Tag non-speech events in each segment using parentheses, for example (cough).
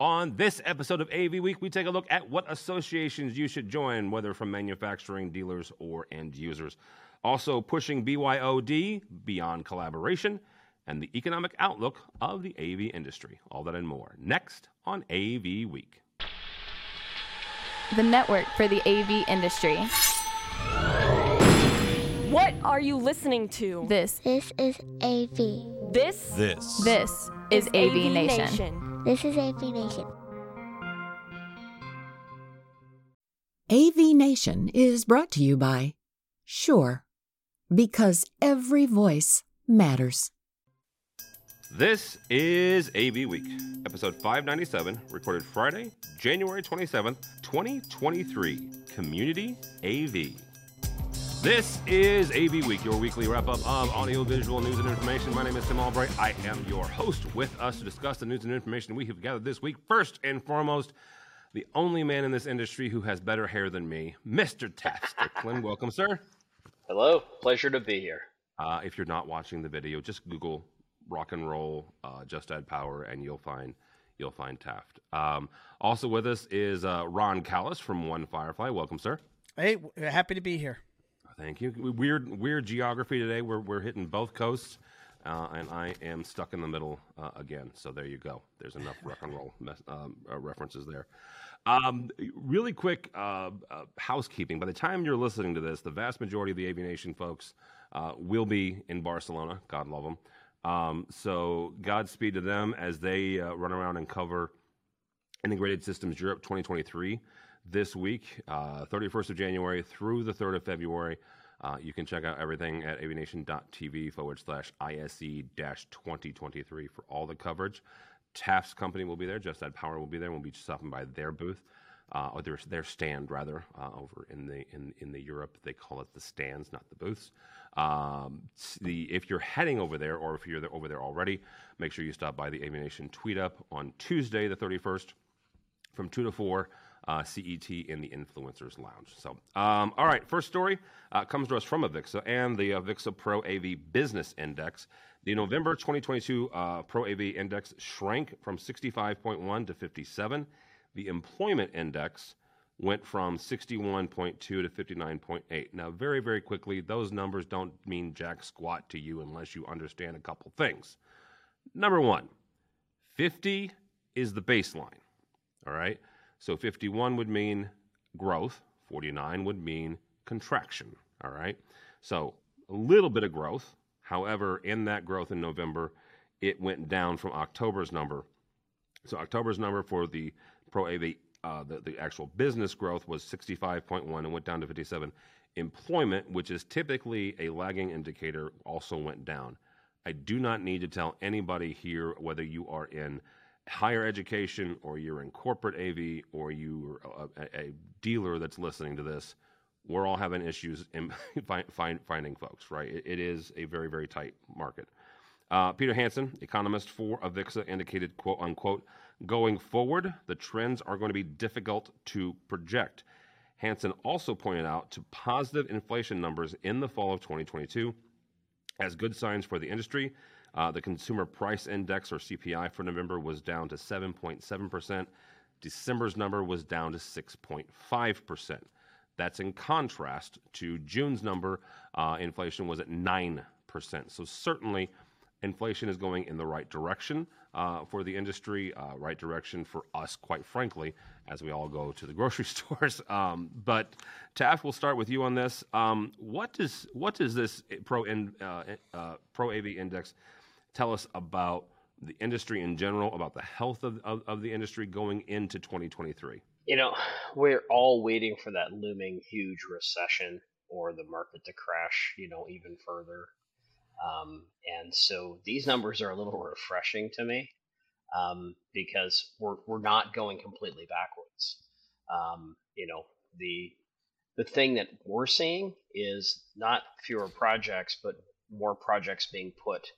On this episode of AV Week, we take a look at what associations you should join, whether from manufacturing, dealers, or end users. Also, pushing BYOD beyond collaboration and the economic outlook of the AV industry. All that and more next on AV Week. The network for the AV industry. What are you listening to? This, This is AV. This This. this is, AV, Nation. This is AV Nation. AV Nation is brought to you by Shure, because every voice matters. This is AV Week, episode 597, recorded Friday, January 27th, 2023. Community AV. This is AV Week, your weekly wrap up of audio, visual news, and information. My name is Tim Albright. I am your host with us to discuss the news and information we have gathered this week. First and foremost, the only man in this industry who has better hair than me, Mr. Taft Strickland. Welcome, sir. Hello, pleasure to be here. Uh, if you're not watching the video, just Google rock and roll uh, just add power and you'll find you'll find Taft. Um, also with us is uh, Ron Callis from One Firefly. Welcome, sir. Hey, happy to be here. Thank you. Weird weird geography today. We're we're hitting both coasts, uh, and I am stuck in the middle uh, again. So there you go. There's enough rock and roll mes- um, uh, references there. Um, really quick uh, uh, housekeeping. By the time you're listening to this, the vast majority of the AV Nation folks will be in Barcelona. God love them. Um, so Godspeed to them as they run around and cover Integrated Systems Europe 2023 this week, uh, 31st of January through the 3rd of February. Uh, you can check out everything at avnation.tv forward slash ISE 2023 for all the coverage. Taft's company will be there. Just Add Power will be there. We'll be stopping by their booth, uh, or their, their stand rather, uh, over in the in in the Europe. They call it the stands, not the booths. Um, the if you're heading over there, or if you're there, over there already, make sure you stop by the AV Nation Tweet Up on Tuesday, the 31st from 2 to 4 uh, CET in the Influencers Lounge. So, um, all right, first story uh, comes to us from Avixa and the Avixa Pro AV Business Index. The November 2022 uh, Pro AV Index shrank from 65.1 to 57. The Employment Index went from 61.2 to 59.8. Now, very, very quickly, those numbers don't mean jack squat to you unless you understand a couple things. Number one, 50 is the baseline. All right. So 51 would mean growth, 49 would mean contraction. All right. So a little bit of growth. However, in that growth in November, it went down from October's number. So October's number for the Pro AV, uh, the, the actual business growth was 65.1 and went down to 57. Employment, which is typically a lagging indicator, also went down. I do not need to tell anybody here whether you are in higher education or you're in corporate AV or you're a, a, dealer that's listening to this. We're all having issues in (laughs) find, find, finding folks, right? It, it is a very, very tight market. Uh, Peter Hansen, economist for Avixa, indicated, quote unquote, going forward, the trends are going to be difficult to project. Hansen also pointed out to positive inflation numbers in the fall of 2022 as good signs for the industry. Uh, the Consumer Price Index, or CPI, for November was down to 7.7%. December's number was down to 6.5%. That's in contrast to June's number. Uh, inflation was at 9%. So, certainly, inflation is going in the right direction uh, for the industry, right direction for us, quite frankly, as we all go to the (laughs) grocery stores. Um, but Taft, we'll start with you on this. Um, what does this pro AV index tell us about the industry in general, about the health of, of, of the industry going into 2023? You know, we're all waiting for that looming huge recession or the market to crash, you know, even further. Um, and so these numbers are a little refreshing to me um, because we're, we're not going completely backwards. Um, you know, the the thing that we're seeing is not fewer projects, but more projects being put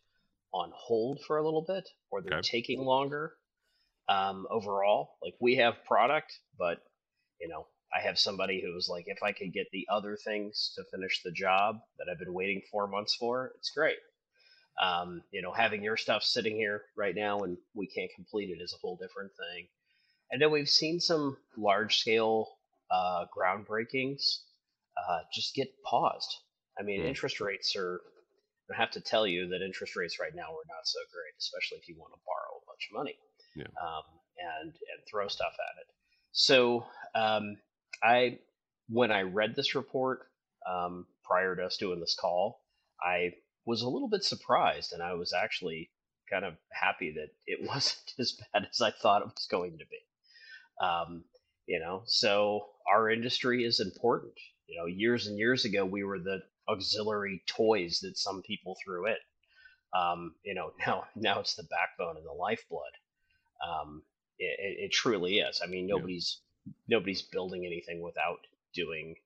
on hold for a little bit, or they're Okay. taking longer. Um, overall, like we have product, but you know, I have somebody who was like, if I could get the other things to finish the job that I've been waiting four months for, it's great. Um, you know, having your stuff sitting here right now and we can't complete it is a whole different thing. and then we've seen some large scale uh, groundbreakings uh, just get paused. I mean, Hmm. interest rates are. I have to tell you that interest rates right now are not so great, especially if you want to borrow a bunch of money Yeah. um, and and throw stuff at it. So um, I, when I read this report um, prior to us doing this call, I was a little bit surprised, and I was actually kind of happy that it (laughs) wasn't as bad as I thought it was going to be. Um, you know, so our industry is important. You know, years and years ago, we were the auxiliary toys that some people threw in. Um, you know, (laughs) now now it's the backbone and the lifeblood. Um, it, it, it truly is. I mean, Yeah. nobody's nobody's building anything without doing,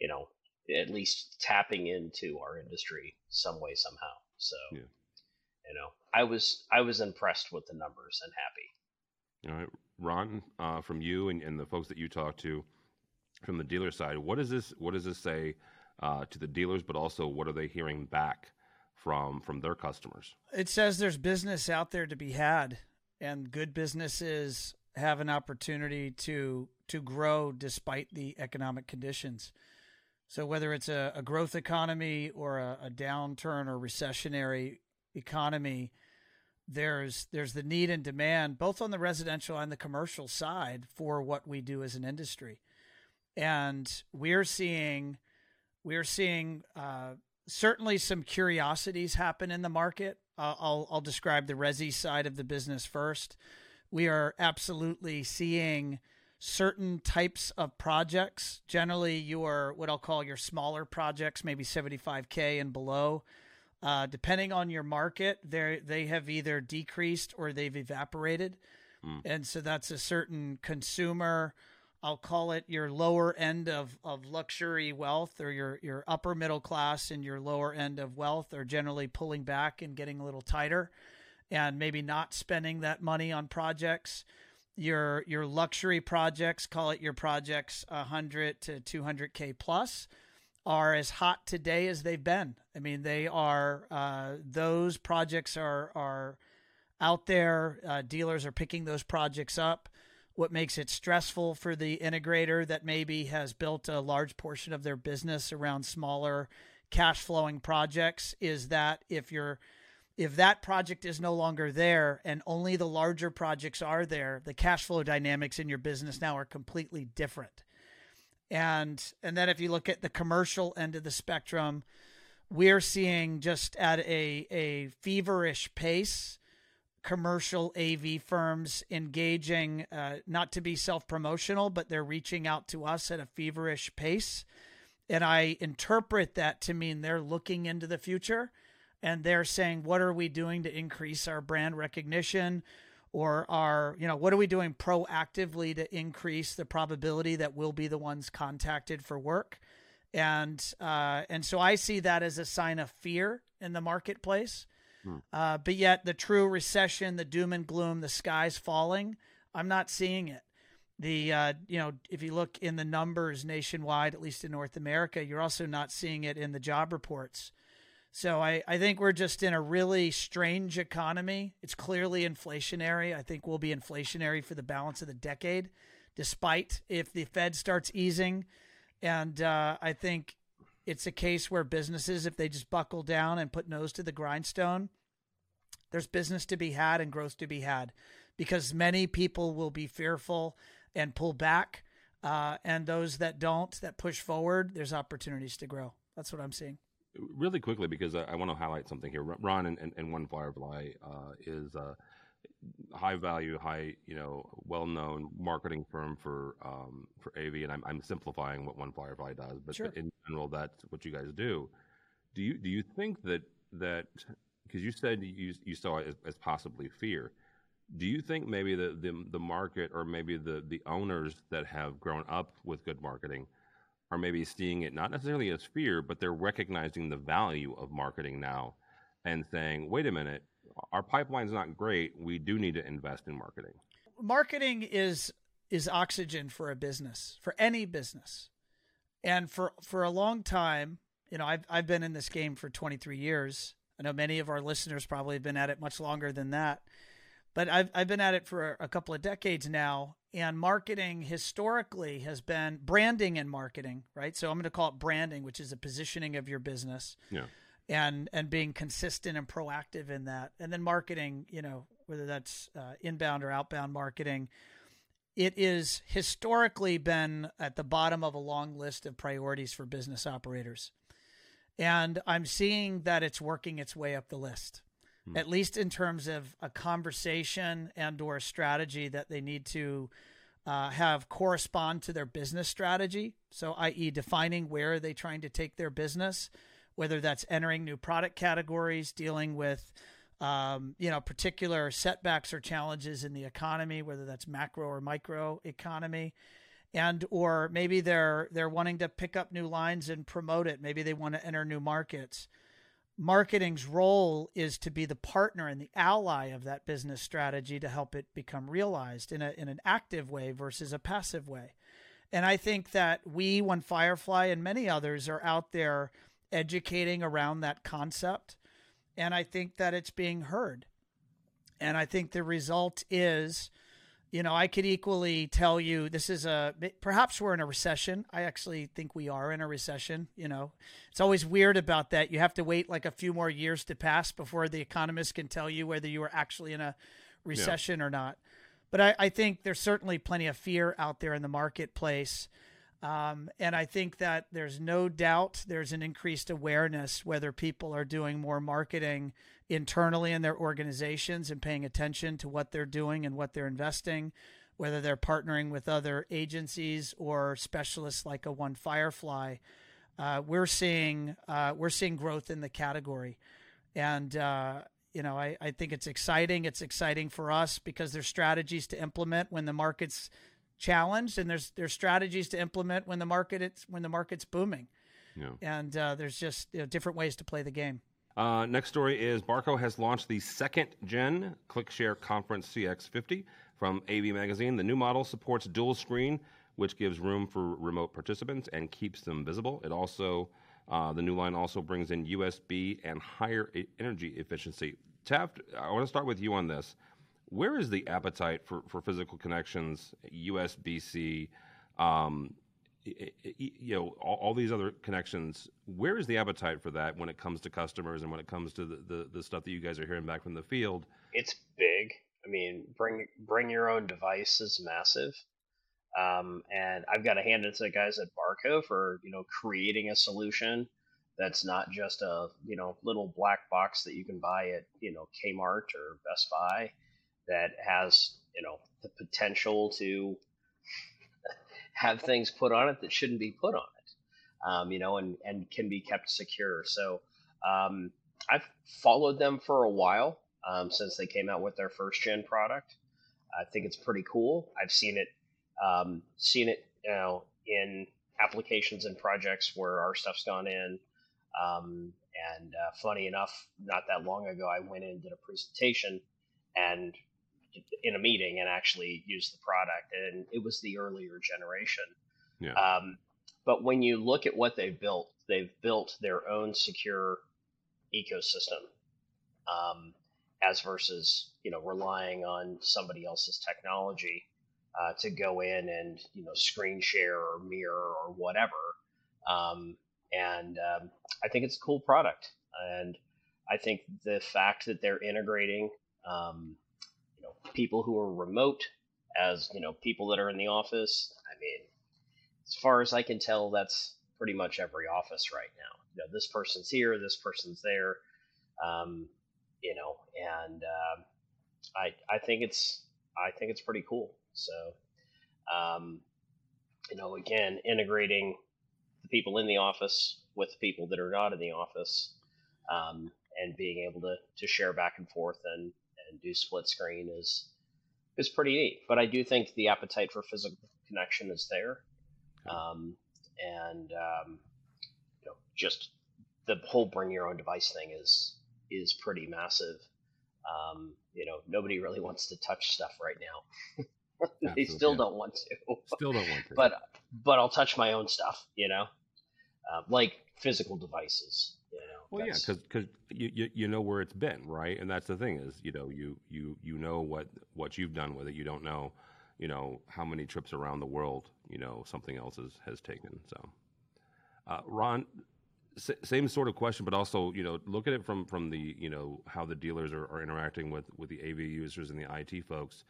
you know, at least tapping into our industry some way somehow. So, Yeah. you know, I was I was impressed with the numbers and happy. All right, Ron, uh, from you and, and the folks that you talk to from the dealer side, what does this what does this say uh, to the dealers, but also what are they hearing back from from their customers? It says there's business out there to be had, and good businesses have an opportunity to to grow despite the economic conditions. So whether it's a, a growth economy or a, a downturn or recessionary economy, there's there's the need and demand both on the residential and the commercial side for what we do as an industry, and we're seeing we're seeing uh, certainly some curiosities happen in the market. Uh, I'll I'll describe the resi side of the business first. We are absolutely seeing certain types of projects. Generally, your what I'll call your smaller projects, maybe 75k and below. Uh, depending on your market, they they have either decreased or they've evaporated, Mm. and so that's a certain consumer. I'll call it your lower end of, of luxury wealth or your, your upper middle class and your lower end of wealth are generally pulling back and getting a little tighter and maybe not spending that money on projects. Your your luxury projects, call it your projects 100 to 200k plus, are as hot today as they've been. I mean, they are uh, those projects are are out there. Uh, dealers are picking those projects up. What makes it stressful for the integrator that maybe has built a large portion of their business around smaller cash flowing projects is that if you're if that project is no longer there and only the larger projects are there, the cash flow dynamics in your business now are completely different. And and then if you look at the commercial end of the spectrum, we're seeing just at a a feverish pace commercial AV firms engaging, uh, not to be self promotional, but they're reaching out to us at a feverish pace. And I interpret that to mean they're looking into the future and they're saying, what are we doing to increase our brand recognition? Or are, you know, what are we doing proactively to increase the probability that we'll be the ones contacted for work? And uh, and so I see that as a sign of fear in the marketplace. Uh, but yet, the true recession, the doom and gloom, the sky's falling. I'm not seeing it. The uh, you know, if you look in the numbers nationwide, at least in North America, you're also not seeing it in the job reports. So I, I think we're just in a really strange economy. It's clearly inflationary. I think we'll be inflationary for the balance of the decade, despite if the Fed starts easing. And uh, I think it's a case where businesses, if they just buckle down and put nose to the grindstone, there's business to be had and growth to be had because many people will be fearful and pull back. Uh, and those that don't, that push forward, there's opportunities to grow. That's what I'm seeing. Really quickly, because I, I want to highlight something here. Ron and, and, and One Firefly uh, is a high value, high you know, well known marketing firm for um, for AV, and I'm, I'm simplifying what One Firefly does, but, Sure. but in general, that's what you guys do. Do you do you think that that because you said you you saw it as, as possibly fear? Do you think maybe the, the the market or maybe the the owners that have grown up with good marketing are maybe seeing it not necessarily as fear, but they're recognizing the value of marketing now and saying, wait a minute, our pipeline's not great. We do need to invest in marketing. marketing is is oxygen for a business for any business and for for a long time you know i've i've been in this game for 23 years i know many of our listeners probably have been at it much longer than that but I've I've been at it for a couple of decades now, and marketing historically has been branding and marketing, right? So I'm going to call it branding, which is a positioning of your business. Yeah. And and being consistent and proactive in that, and then marketing, you know, whether that's uh, inbound or outbound marketing, it is historically been at the bottom of a long list of priorities for business operators. And I'm seeing that it's working its way up the list, hmm. at least in terms of a conversation and or a strategy that they need to uh, have correspond to their business strategy. So, i.e., defining where are they trying to take their business, whether that's entering new product categories, dealing with um, you know, particular setbacks or challenges in the economy, whether that's macro or micro economy, and or maybe they're they're wanting to pick up new lines and promote it. Maybe they want to enter new markets. Marketing's role is to be the partner and the ally of that business strategy to help it become realized in a in an active way versus a passive way. And I think that we, One Firefly, and many others are out there educating around that concept and I think that it's being heard. And I think the result is, you know, I could equally tell you this is a perhaps we're in a recession. I actually think we are in a recession. You know, it's always weird about that. You have to wait like a few more years to pass before the economist can tell you whether you are actually in a recession yeah. or not. But I, I think there's certainly plenty of fear out there in the marketplace. Um, and I think that there's no doubt there's an increased awareness whether people are doing more marketing internally in their organizations and paying attention to what they're doing and what they're investing, whether they're partnering with other agencies or specialists like a One Firefly. Uh, we're seeing uh, we're seeing growth in the category, and uh, you know I, I think it's exciting. It's exciting for us because there's strategies to implement when the market's challenged, and there's there's strategies to implement when the market it's when the market's booming. Yeah. And uh, there's just you know, different ways to play the game. Uh, next story is Barco has launched the second gen ClickShare Conference CX50 from AV Magazine. The new model supports dual screen, which gives room for remote participants and keeps them visible. It also uh, the new line also brings in USB and higher energy efficiency. Taft, I want to start with you on this where is the appetite for, for physical connections, USB-C, um, you know, all, all, these other connections? Where is the appetite for that when it comes to customers and when it comes to the, the, the stuff that you guys are hearing back from the field? It's big. I mean, bring bring your own device is massive. Um, and I've got to hand it to the guys at Barco for you know creating a solution that's not just a you know little black box that you can buy at you know Kmart or Best Buy that has you know the potential to have things put on it that shouldn't be put on it, um, you know, and and can be kept secure. So um, I've followed them for a while um, since they came out with their first gen product. I think it's pretty cool. I've seen it um, seen it you know in applications and projects where our stuff's gone in. Um, and uh, funny enough, not that long ago, I went in and did a presentation, and in a meeting and actually use the product, and it was the earlier generation. Yeah. Um, but when you look at what they've built, they've built their own secure ecosystem, um, as versus you know relying on somebody else's technology uh, to go in and you know screen share or mirror or whatever. Um, and um, I think it's a cool product, and I think the fact that they're integrating um, people who are remote as you know people that are in the office. I mean, as far as I can tell, that's pretty much every office right now. You know, this person's here, this person's there. Um, you know, and uh, I I think it's I think it's pretty cool. So, um, you know, again, integrating the people in the office with the people that are not in the office, um, and being able to to share back and forth and and do split screen is is pretty neat. But I do think the appetite for physical connection is there, um, and um, you know, just the whole bring your own device thing is is pretty massive. Um, you know, nobody really (laughs) wants to touch stuff right now. (laughs) they still don't want to. Still don't want to. (laughs) but but I'll touch my own stuff. You know, uh, like physical devices. You know, Well, yeah, That's- because you, you you know where it's been, right? And that's the thing is, you know, you you you know what what you've done with it. You don't know, you know, how many trips around the world, you know, something else has has taken. So, uh, Ron, same sort of question, but also, you know, look at it from from the you know how the dealers are, are interacting with with the AV users and the IT folks.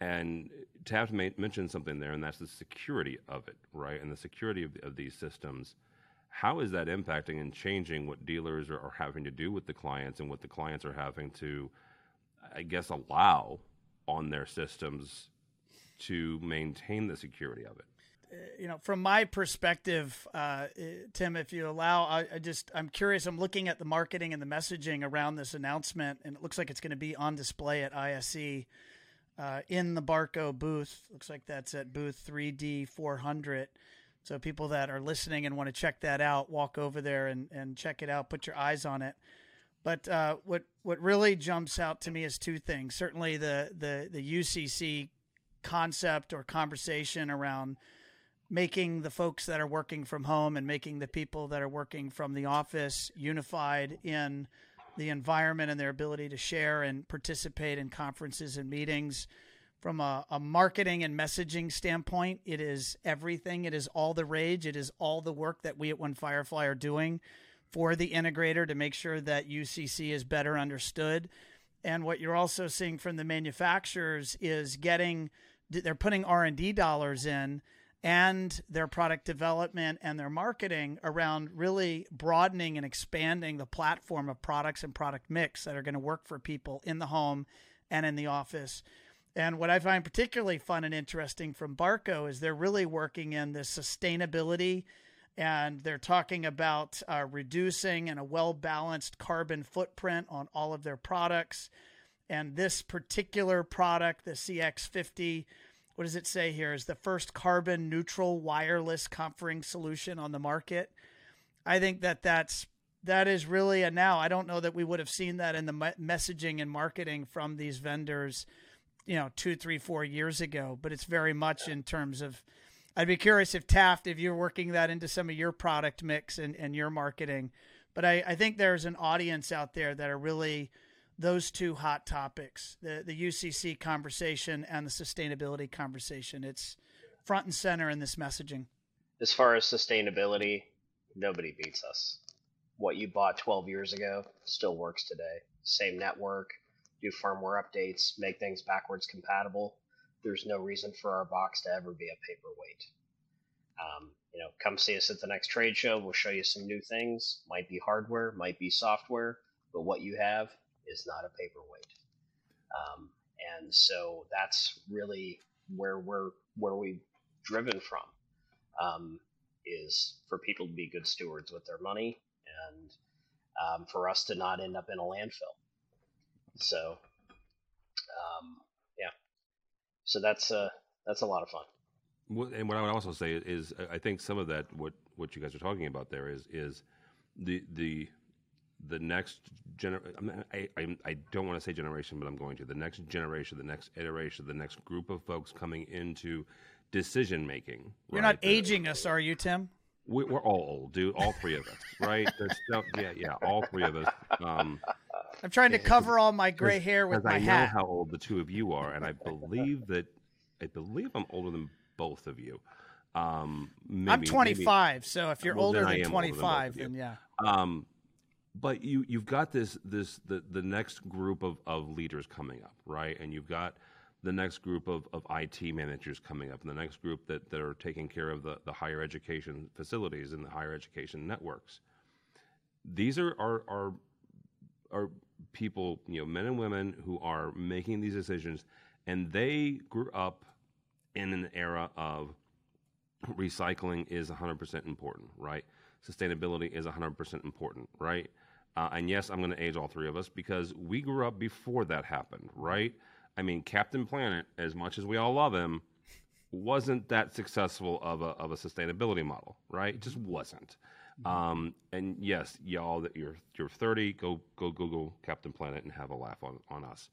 And Taft mentioned something there, and that's the security of it, right? And the security of, of these systems. How is that impacting and changing what dealers are, are having to do with the clients and what the clients are having to, I guess, allow on their systems to maintain the security of it? you know, from my perspective, uh, Tim, if you allow, I, I just I'm curious. I'm looking at the marketing and the messaging around this announcement, and it looks like it's going to be on display at ISE uh, in the Barco booth. Looks like that's at booth 3D 400. So people that are listening and want to check that out, walk over there and, and check it out. Put your eyes on it. But uh, what what really jumps out to me is two things. Certainly the the the UCC concept or conversation around making the folks that are working from home and making the people that are working from the office unified in the environment and their ability to share and participate in conferences and meetings. From a, a, marketing and messaging standpoint, it is everything. It is all the rage. It is all the work that we at One Firefly are doing for the integrator to make sure that UCC is better understood. And what you're also seeing from the manufacturers is getting they're putting R&D dollars in and their product development and their marketing around really broadening and expanding the platform of products and product mix that are going to work for people in the home and in the office. And what I find particularly fun and interesting from Barco is they're really working in this sustainability and they're talking about uh, reducing and a well balanced carbon footprint on all of their products. And this particular product, the CX50, what does it say here? Is the first carbon neutral wireless conferencing solution on the market. I think that that's that is really a now. I don't know that we would have seen that in the messaging and marketing from these vendors, you know, two, three, four years ago. But it's very much in terms of. I'd be curious if Taft, if you're working that into some of your product mix and, and your marketing. But I, I think there's an audience out there that are really those two hot topics the, the UCC conversation and the sustainability conversation. It's front and center in this messaging. As far as sustainability, nobody beats us. What you bought 12 years ago still works today. Same network, do firmware updates, make things backwards compatible. There's no reason for our box to ever be a paperweight. Um, you know, come see us at the next trade show. We'll show you some new things. Might be hardware, might be software, but what you have is not a paperweight. Um, and so that's really where we're where we've driven from um, is for people to be good stewards with their money and um, for us to not end up in a landfill. So um, yeah, so that's uh, that's a lot of fun. Well, and what I would also say is, I think some of that what what you guys are talking about there is is the the the next generation. I, I I don't want to say generation, but I'm going to the next generation, the next iteration, the next group of folks coming into decision making. You're right? not aging us, are you, Tim? We, we're all old, dude. All three of us, right? There's no, yeah, yeah, all three of us. Um, I'm trying to cover all my gray hair with my I hat. know how old the two of you are, and I believe (laughs) that I believe I'm older than both of you. Um, maybe, I'm 25, so if you're Well, older than am older than 25, then yeah. Um, but you you've got this this the the next group of of leaders coming up, right? And you've got the next group of, of IT managers coming up, and the next group that, that are taking care of the, the higher education facilities and the higher education networks. These are, are are are people, you know, men and women who are making these decisions, and they grew up in an era of recycling is 100% important, right? Sustainability is 100% important, right? Uh, and yes, I'm going to age all three of us because we grew up before that happened, right? I mean, Captain Planet, as much as we all love him, wasn't that successful of a of a sustainability model, right? It just wasn't. Um, and yes, y'all that you're you're 30, go go Google Captain Planet and have a laugh on on us.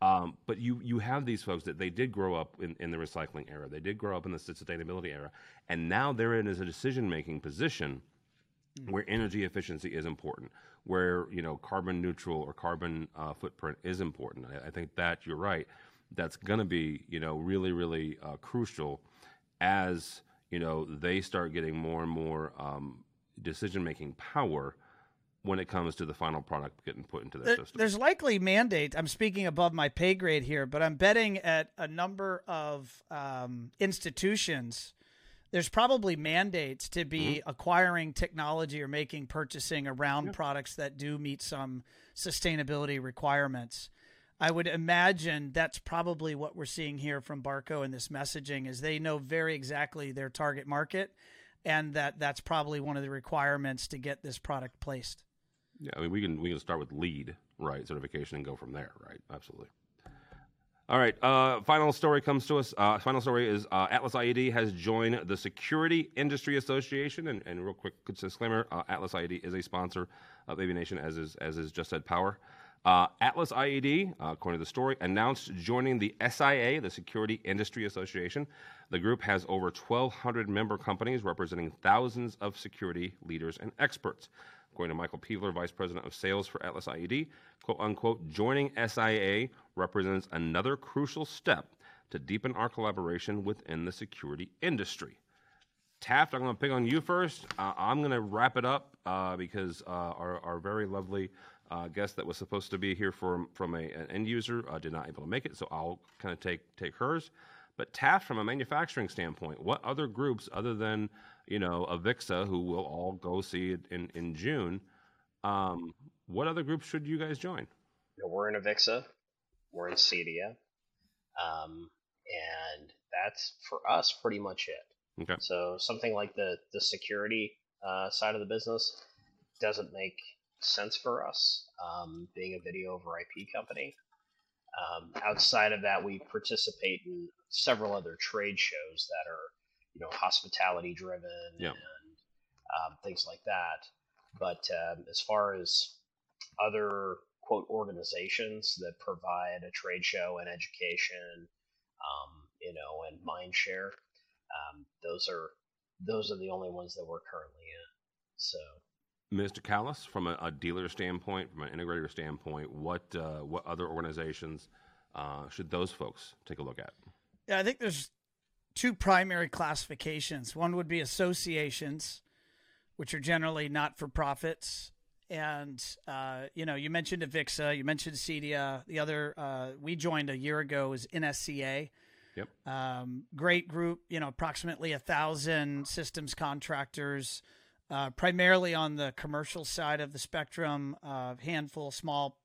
Um, but you you have these folks that they did grow up in, in the recycling era, they did grow up in the sustainability era, and now they're in as a decision making position where energy efficiency is important, where you know carbon neutral or carbon uh, footprint is important. I, I, think that you're right. That's going to be you know really really uh, crucial as you know they start getting more and more um, decision making power when it comes to the final product getting put into their there, system. There's likely mandate. I'm speaking above my pay grade here, but I'm betting at a number of um, institutions. There's probably mandates to be mm-hmm. acquiring technology or making purchasing around yeah. products that do meet some sustainability requirements. I would imagine that's probably what we're seeing here from Barco in this messaging is they know very exactly their target market and that that's probably one of the requirements to get this product placed. Yeah, I mean we can we can start with LEED right certification and go from there, right? Absolutely. All right. Uh, final story comes to us. Uh, final story is uh, Atlas IED has joined the Security Industry Association. And, and real quick disclaimer: uh, Atlas IED is a sponsor of AV Nation, as is as is Just Add Power. Uh, Atlas IED, uh, according to the story, announced joining the SIA, the Security Industry Association. The group has over 1,200 member companies representing thousands of security leaders and experts. According to Michael Peevler, Vice President of Sales for Atlas IED, quote unquote, joining SIA represents another crucial step to deepen our collaboration within the security industry. Taft, I'm going to pick on you first. Uh, I'm going to wrap it up uh, because uh, our, our, very lovely uh, guest that was supposed to be here from, from a, an end user uh, did not able to make it, so I'll kind of take, take hers. But Taft, from a manufacturing standpoint, what other groups other than you know, Avixa, who we'll all go see in in June. Um, what other groups should you guys join? You know, we're in Avixa, we're in CEDIA, um, and that's for us pretty much it. Okay. So something like the the security uh, side of the business doesn't make sense for us, um, being a video over IP company. Um, outside of that, we participate in several other trade shows that are you know hospitality driven yeah. and um, things like that. But um, as far as other quote organizations that provide a trade show and education, um, you know, and mind share, um, those are those are the only ones that we're currently in. So. Mr. Callis, from a, a, dealer standpoint, from an integrator standpoint, what uh, what other organizations uh, should those folks take a look at? Yeah, I think there's two primary classifications. One would be associations, which are generally not for profits. And, uh, you know, you mentioned Avixa, you mentioned CEDIA. The other, uh, we joined a year ago, is NSCA. Yep. Um, great group, you know, approximately a thousand systems contractors, uh, primarily on the commercial side of the spectrum, a handful, small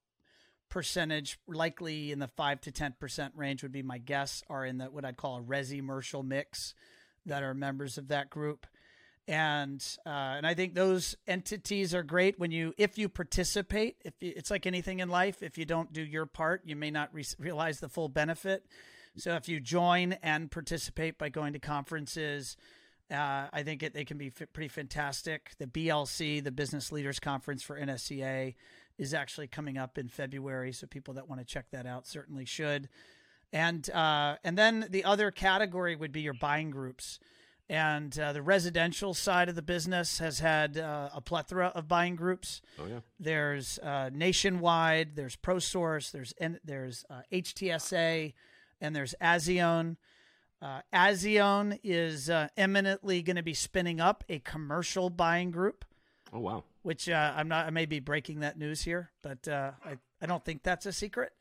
percentage, likely in the five to ten percent range, would be my guess, are in the what I'd call a resi commercial mix that are members of that group. And uh, and I think those entities are great when you if you participate. If you, it's like anything in life, if you don't do your part, you may not re- realize the full benefit. So if you join and participate by going to conferences, uh, I think it, they can be f- pretty fantastic. The BLC, the Business Leaders Conference for NSCA, is actually coming up in February. So people that want to check that out certainly should. And uh, and then the other category would be your buying groups. And uh, the residential side of the business has had uh, a plethora of buying groups. Oh yeah. There's uh, nationwide. There's ProSource. There's there's HTSA, uh, and there's Azione. Uh, Azione is uh, eminently going to be spinning up a commercial buying group. Oh wow! Which uh, I'm not. I may be breaking that news here, but uh, I I don't think that's a secret.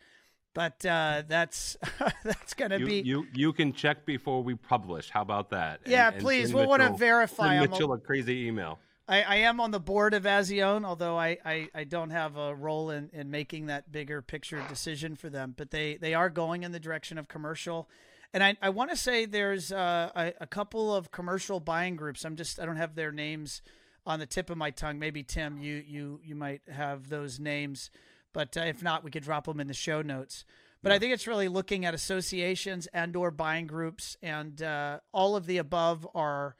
But uh, that's (laughs) that's going to be you. You can check before we publish. How about that? Yeah, and, please. we'll want to verify. Send Mitchell a, a crazy email. I, I, am on the board of Azione, although I, I, I, don't have a role in, in making that bigger picture decision for them. But they, they are going in the direction of commercial. And I, I want to say there's uh, a, a, couple of commercial buying groups. I'm just I don't have their names on the tip of my tongue. Maybe Tim, you you you might have those names, but uh, if not, we could drop them in the show notes. But yeah. I think it's really looking at associations and/or buying groups, and uh, all of the above are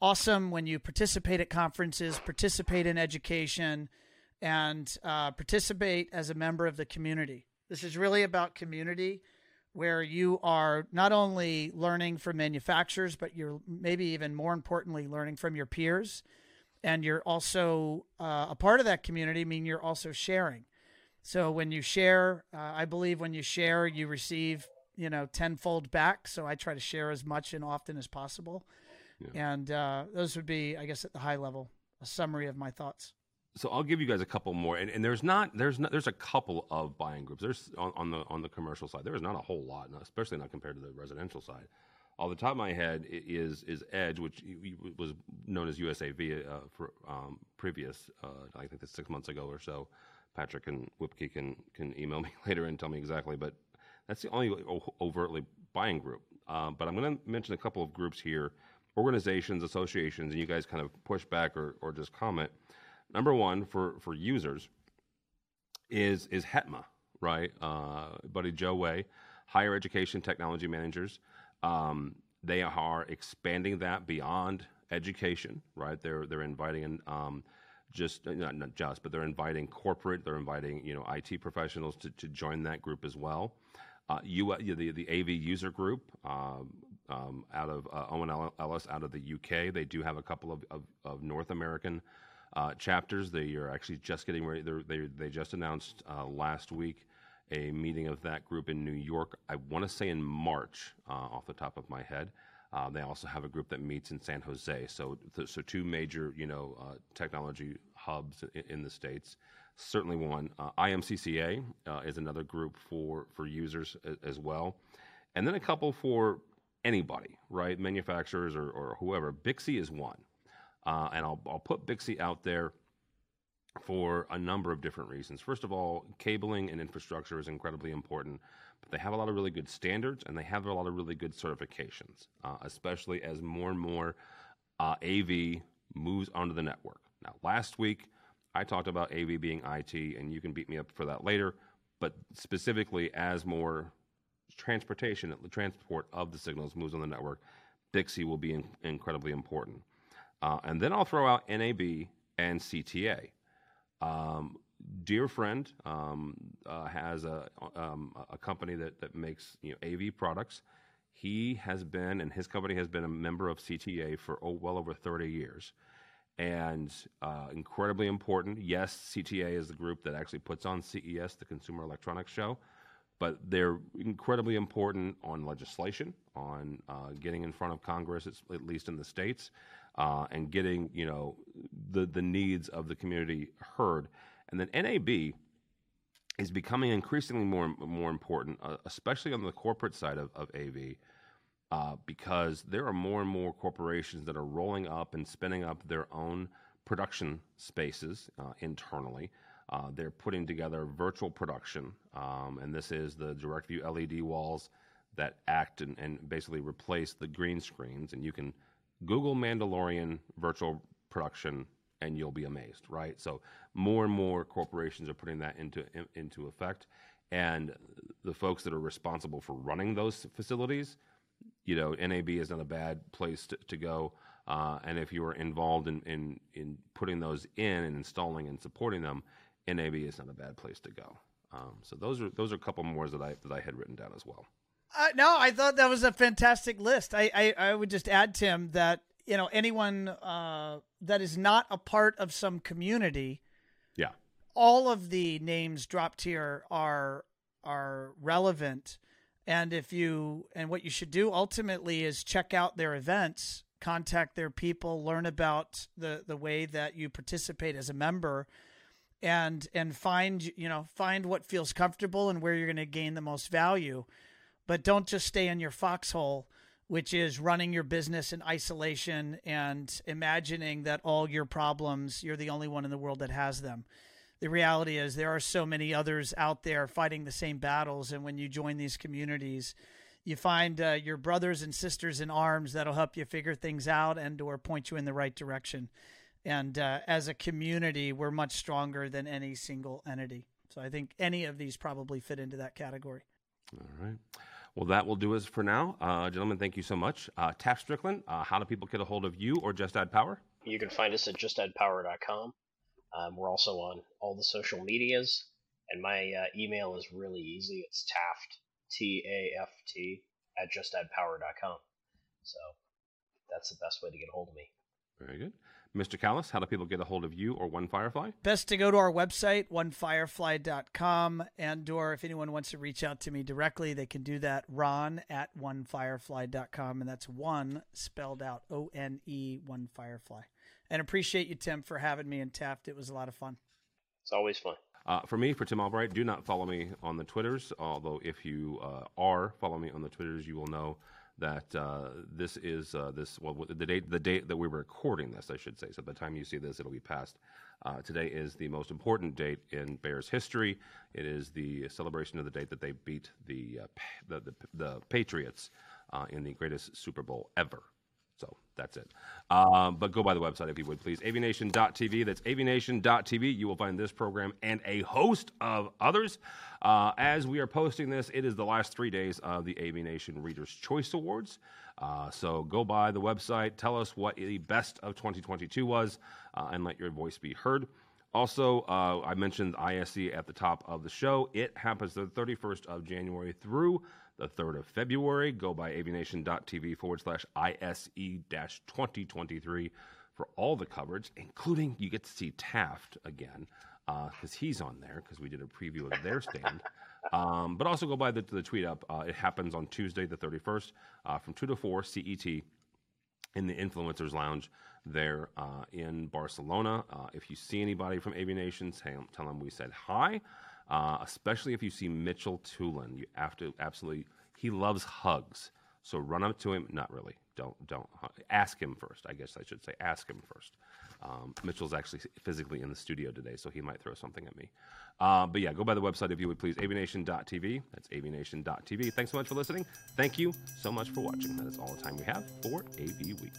awesome when you participate at conferences, participate in education, and uh, participate as a member of the community. This is really about community where you are not only learning from manufacturers, but you're maybe even more importantly learning from your peers and you're also uh, a part of that community, I mean you're also sharing. So when you share, uh, I believe when you share, you receive, you know, tenfold back. So I try to share as much and often as possible. Yeah. And uh, those would be, I guess, at the high level, a summary of my thoughts. So I'll give you guys a couple more, and, and there's not there's not there's a couple of buying groups. There's on, on the on the commercial side, there is not a whole lot, especially not compared to the residential side off the top of my head is is Edge, which was known as USAV uh, for um, previous, uh, I think it's six months ago or so. Patrick and Whipkey can can email (laughs) me later and tell me exactly, but that's the only overtly buying group. Uh, but I'm going to mention a couple of groups here, organizations, associations, and you guys kind of push back or, or just comment. Number one for for users is is HETMA, right? Uh, buddy Joe Way, Higher Education Technology Managers. Um, they are expanding that beyond education, right? They're they're inviting um, just not, not just, but they're inviting corporate, they're inviting you know IT professionals to, to join that group as well. Uh, you, the the AV user group um, um, out of uh, Owen Ellis out of the UK, they do have a couple of, of, of North American uh, chapters. They are actually just getting ready. They they just announced uh, last week a meeting of that group in New York. I want to say in March, uh, off the top of my head. Uh, they also have a group that meets in San Jose. So, th- so two major, you know, uh, technology hubs in, in, the states. Certainly one. Uh, IMCCA is another group for for users as, as, well, and then a couple for anybody, right? Manufacturers or, or whoever. BICSI is one, uh, and I'll I'll put BICSI out there for a number of different reasons. First of all, cabling and infrastructure is incredibly important, but they have a lot of really good standards and they have a lot of really good certifications, uh, especially as more and more uh, AV moves onto the network. Now, last week, I talked about AV being IT, and you can beat me up for that later, but specifically as more transportation, the transport of the signals moves on the network, BICSI will be in, incredibly important. Uh, and then I'll throw out NAB and CTA. Um, dear friend um, uh, has a um, a company that that makes you know AV products. He has been and his company has been a member of CTA for oh, well over 30 years, and uh, incredibly important. Yes, CTA is the group that actually puts on CES, the Consumer Electronics Show, but they're incredibly important on legislation, on uh, getting in front of Congress, at least in the states, uh, and getting you know the the needs of the community heard. And then NAB is becoming increasingly more more important, uh, especially on the corporate side of, of AV, uh, because there are more and more corporations that are rolling up and spinning up their own production spaces uh, internally. Uh, they're putting together virtual production, um, and this is the direct view LED walls that act and, and basically replace the green screens, and you can Google Mandalorian virtual production and you'll be amazed, right? So more and more corporations are putting that into in, into effect, and the folks that are responsible for running those facilities, you know, NAB is not a bad place to, to go. Uh, and if you are involved in, in in putting those in and installing and supporting them, NAB is not a bad place to go. Um, so those are those are a couple more that I that I had written down as well. Uh, no, I thought that was a fantastic list. I, I, I would just add, Tim, that you know anyone uh, that is not a part of some community, yeah, all of the names dropped here are are relevant. And if you and what you should do ultimately is check out their events, contact their people, learn about the the way that you participate as a member, and and find you know find what feels comfortable and where you're going to gain the most value but don't just stay in your foxhole which is running your business in isolation and imagining that all your problems you're the only one in the world that has them. The reality is there are so many others out there fighting the same battles and when you join these communities you find uh, your brothers and sisters in arms that'll help you figure things out and or point you in the right direction. And uh, as a community we're much stronger than any single entity. So i think any of these probably fit into that category. All right well, that will do us for now. Uh, gentlemen, thank you so much. Uh, Strickland, uh, how do people get a hold of you or Just Add Power? You can find us at justaddpower.com. Um, we're also on all the social medias, and my uh, email is really easy. It's taft, T A F T, at justaddpower.com. So that's the best way to get a hold of me. Very good. Mr. Callis, how do people get a hold of you or One Firefly? Best to go to our website, onefirefly.com, and or if anyone wants to reach out to me directly, they can do that, ron at onefirefly.com, and that's one spelled out O-N-E, One Firefly. And appreciate you, Tim, for having me in Taft. It was a lot of fun. It's always fun. Uh, for me, for Tim Albright, do not follow me on the Twitters. Although, if you uh, are follow me on the Twitters, you will know that uh, this is uh, this well the date the date that we were recording this, I should say. So, by the time you see this, it'll be past. Uh, today is the most important date in Bears history. It is the celebration of the date that they beat the uh, the, the, the Patriots in the greatest Super Bowl ever. So that's it. Um, but go by the website if you would, please. Avnation.tv. That's avnation.tv. You will find this program and a host of others. Uh, as we are posting this, it is the last three days of the AV Nation Readers' Choice Awards. Uh, so go by the website, tell us what the best of 2022 was, uh, and let your voice be heard. Also, uh, I mentioned ISE at the top of the show. It happens the 31st of January through the 3rd of February. Go by avnation.tv forward slash ISE 2023 for all the coverage, including you get to see Taft again because uh, he's on there because we did a preview of their stand. Um, but also go by the, the tweet up. Uh, it happens on Tuesday, the 31st, uh, from 2 to 4 CET in the Influencers Lounge there uh, in Barcelona. Uh, if you see anybody from AV Nation, tell them we said hi. Uh, especially if you see Mitchell Tulin, you have to absolutely. He loves hugs, so run up to him. Not really. Don't don't ask him first. I guess I should say ask him first. Um, Mitchell's actually physically in the studio today, so he might throw something at me. Uh, but yeah, go by the website if you would please, avnation.tv. That's avnation.tv. Thanks so much for listening. Thank you so much for watching. That is all the time we have for AV Week.